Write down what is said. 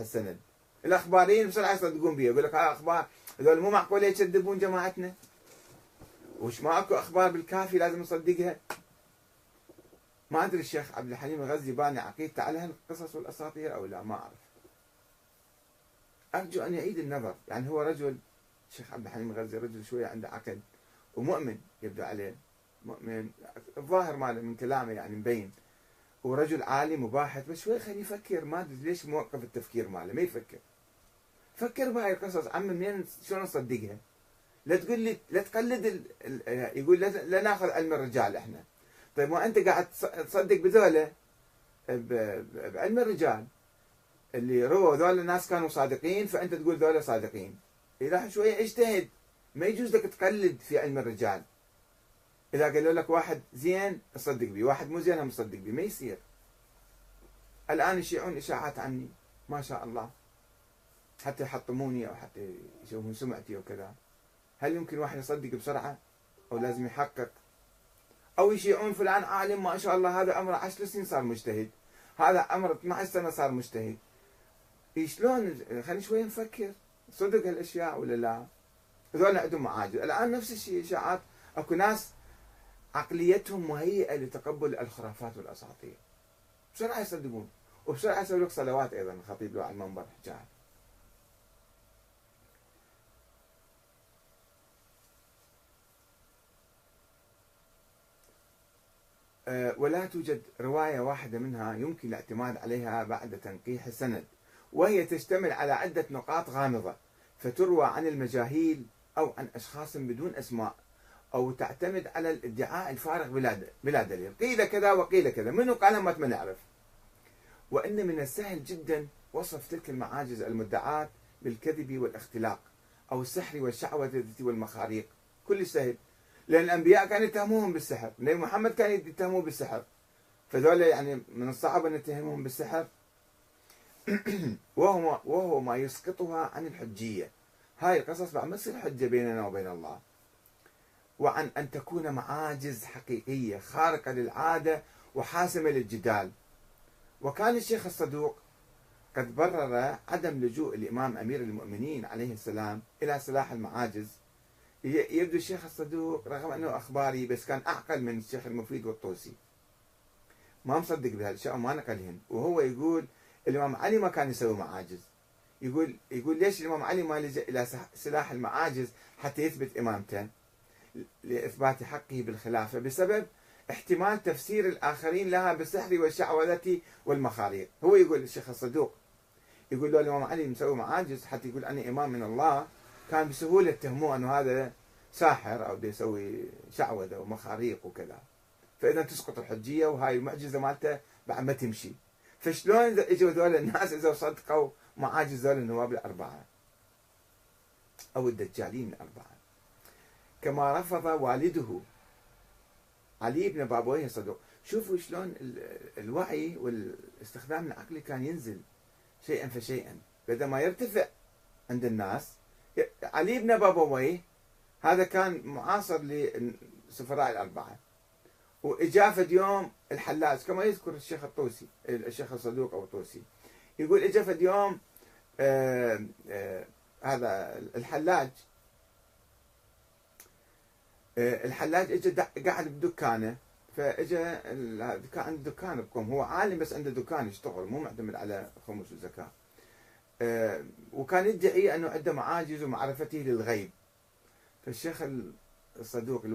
السند الأخباريين بسرعة يصدقون بها يقول لك ها أخبار هذول مو معقولة يكذبون جماعتنا؟ وش ما اكو أخبار بالكافي لازم نصدقها؟ ما أدري الشيخ عبد الحليم الغزي باني عقيدته على هالقصص والأساطير أو لا ما أعرف. أرجو أن يعيد النظر. يعني هو رجل الشيخ عبد الحليم الغزي رجل شوية عنده عقل ومؤمن يبدو عليه مؤمن. الظاهر ماله من كلامه يعني مبين. ورجل عالم وباحث بس شوي خليه يفكر. ما أدري ليش موقف التفكير ماله ما يفكر. فكر بهاي القصص. عم منين؟ شلون نصدقها؟ لا تقول لي لا تقلد ال... ال... يقول لا, ناخذ علم الرجال إحنا. طيب ما أنت قاعد تصدق بذولا؟ بعلم الرجال. اللي رووا ذولا الناس كانوا صادقين فأنت تقول ذولا صادقين. إذا شوية اجتهد. ما يجوز لك تقلد في علم الرجال. إذا قالوا لك واحد زين تصدق به واحد مو زين مصدق به ما يصير. الآن يشيعون إشاعات عني. ما شاء الله. حتى يحطموني أو حتى يشوفون سمعتي وكذا هل يمكن واحد يصدق بسرعة؟ أو لازم يحقق؟ أو يشيعون فلان عالم ما شاء الله هذا عمره 10 سنين صار مجتهد. هذا عمره 12 سنة صار مجتهد. شلون خلينا شوي نفكر. صدق هالأشياء ولا لا؟ هذول عندهم معاجز الآن نفس الشيء إشاعات. أكو ناس عقليتهم مهيئة لتقبل الخرافات والأساطير. بسرعة يصدقون وبسرعة يسوي لك صلوات أيضا الخطيب له على المنبر حكاها أه ولا توجد رواية واحدة منها يمكن الاعتماد عليها بعد تنقيح السند وهي تشتمل على عدة نقاط غامضة فتروى عن المجاهيل أو عن أشخاص بدون أسماء. أو تعتمد على الادعاء الفارغ بلا دليل قيل كذا وقيل كذا. منو قالها ما نعرف. وإن من السهل جدا وصف تلك المعاجز المدعاة بالكذب والاختلاق أو السحر والشعوذة والمخاريق. كل سهل. لأن الأنبياء كانوا يتهموهم بالسحر. النبي محمد كان يتهموه بالسحر. فذول يعني من الصعب أن نتهمهم بالسحر. وهو وهو ما يسقطها عن الحجية. هاي القصص بعد ما تصير حجة بيننا وبين الله. وعن أن تكون معاجز حقيقية خارقة للعادة وحاسمة للجدال. وكان الشيخ الصدوق قد برر عدم لجوء الإمام أمير المؤمنين عليه السلام إلى سلاح المعاجز. يبدو الشيخ الصدوق رغم أنه أخباري بس كان أعقل من الشيخ المفيد والطوسي. ما مصدق بهالأشياء وما نقلهن. وهو يقول الإمام علي ما كان يسوي معاجز. يقول يقول ليش الإمام علي ما لجأ إلى سلاح المعاجز حتى يثبت إمامته؟ لإثبات حقه بالخلافة بسبب احتمال تفسير الآخرين لها بالسحر والشعوذة والمخاريق هو يقول الشيخ الصدوق يقول له الإمام علي مسوي معاجز حتى يقول أنا إمام من الله كان بسهولة يتهموه أنه هذا ساحر أو يسوي شعوذة ومخاريق وكذا. فإذا تسقط الحجية وهاي المعجزة مالته بعد ما تمشي. فشلون إجوا ذول الناس إذا صدقوا معاجز ذول النواب الأربعة؟ أو الدجالين الأربعة. كما رفض والده علي بن بابويه صدوق شوفوا شلون الوعي والاستخدام العقلي كان ينزل شيئا فشيئا. بدل ما يرتفع عند الناس علي بن بابويه هذا كان معاصر للسفراء الأربعة. وإجا فد يوم الحلاج كما يذكر الشيخ الطوسي الشيخ الصدوق أو الطوسي. يقول إجا فد يوم آآ آآ هذا الحلاج الحلاج اجى قاعد بدكانه فاجى كان عنده دكان بقوم هو عالم بس عنده دكان يشتغل مو معتمد على خمس وزكاة. وكان يدعي إنه عنده معاجز ومعرفته للغيب. فالشيخ الصدوق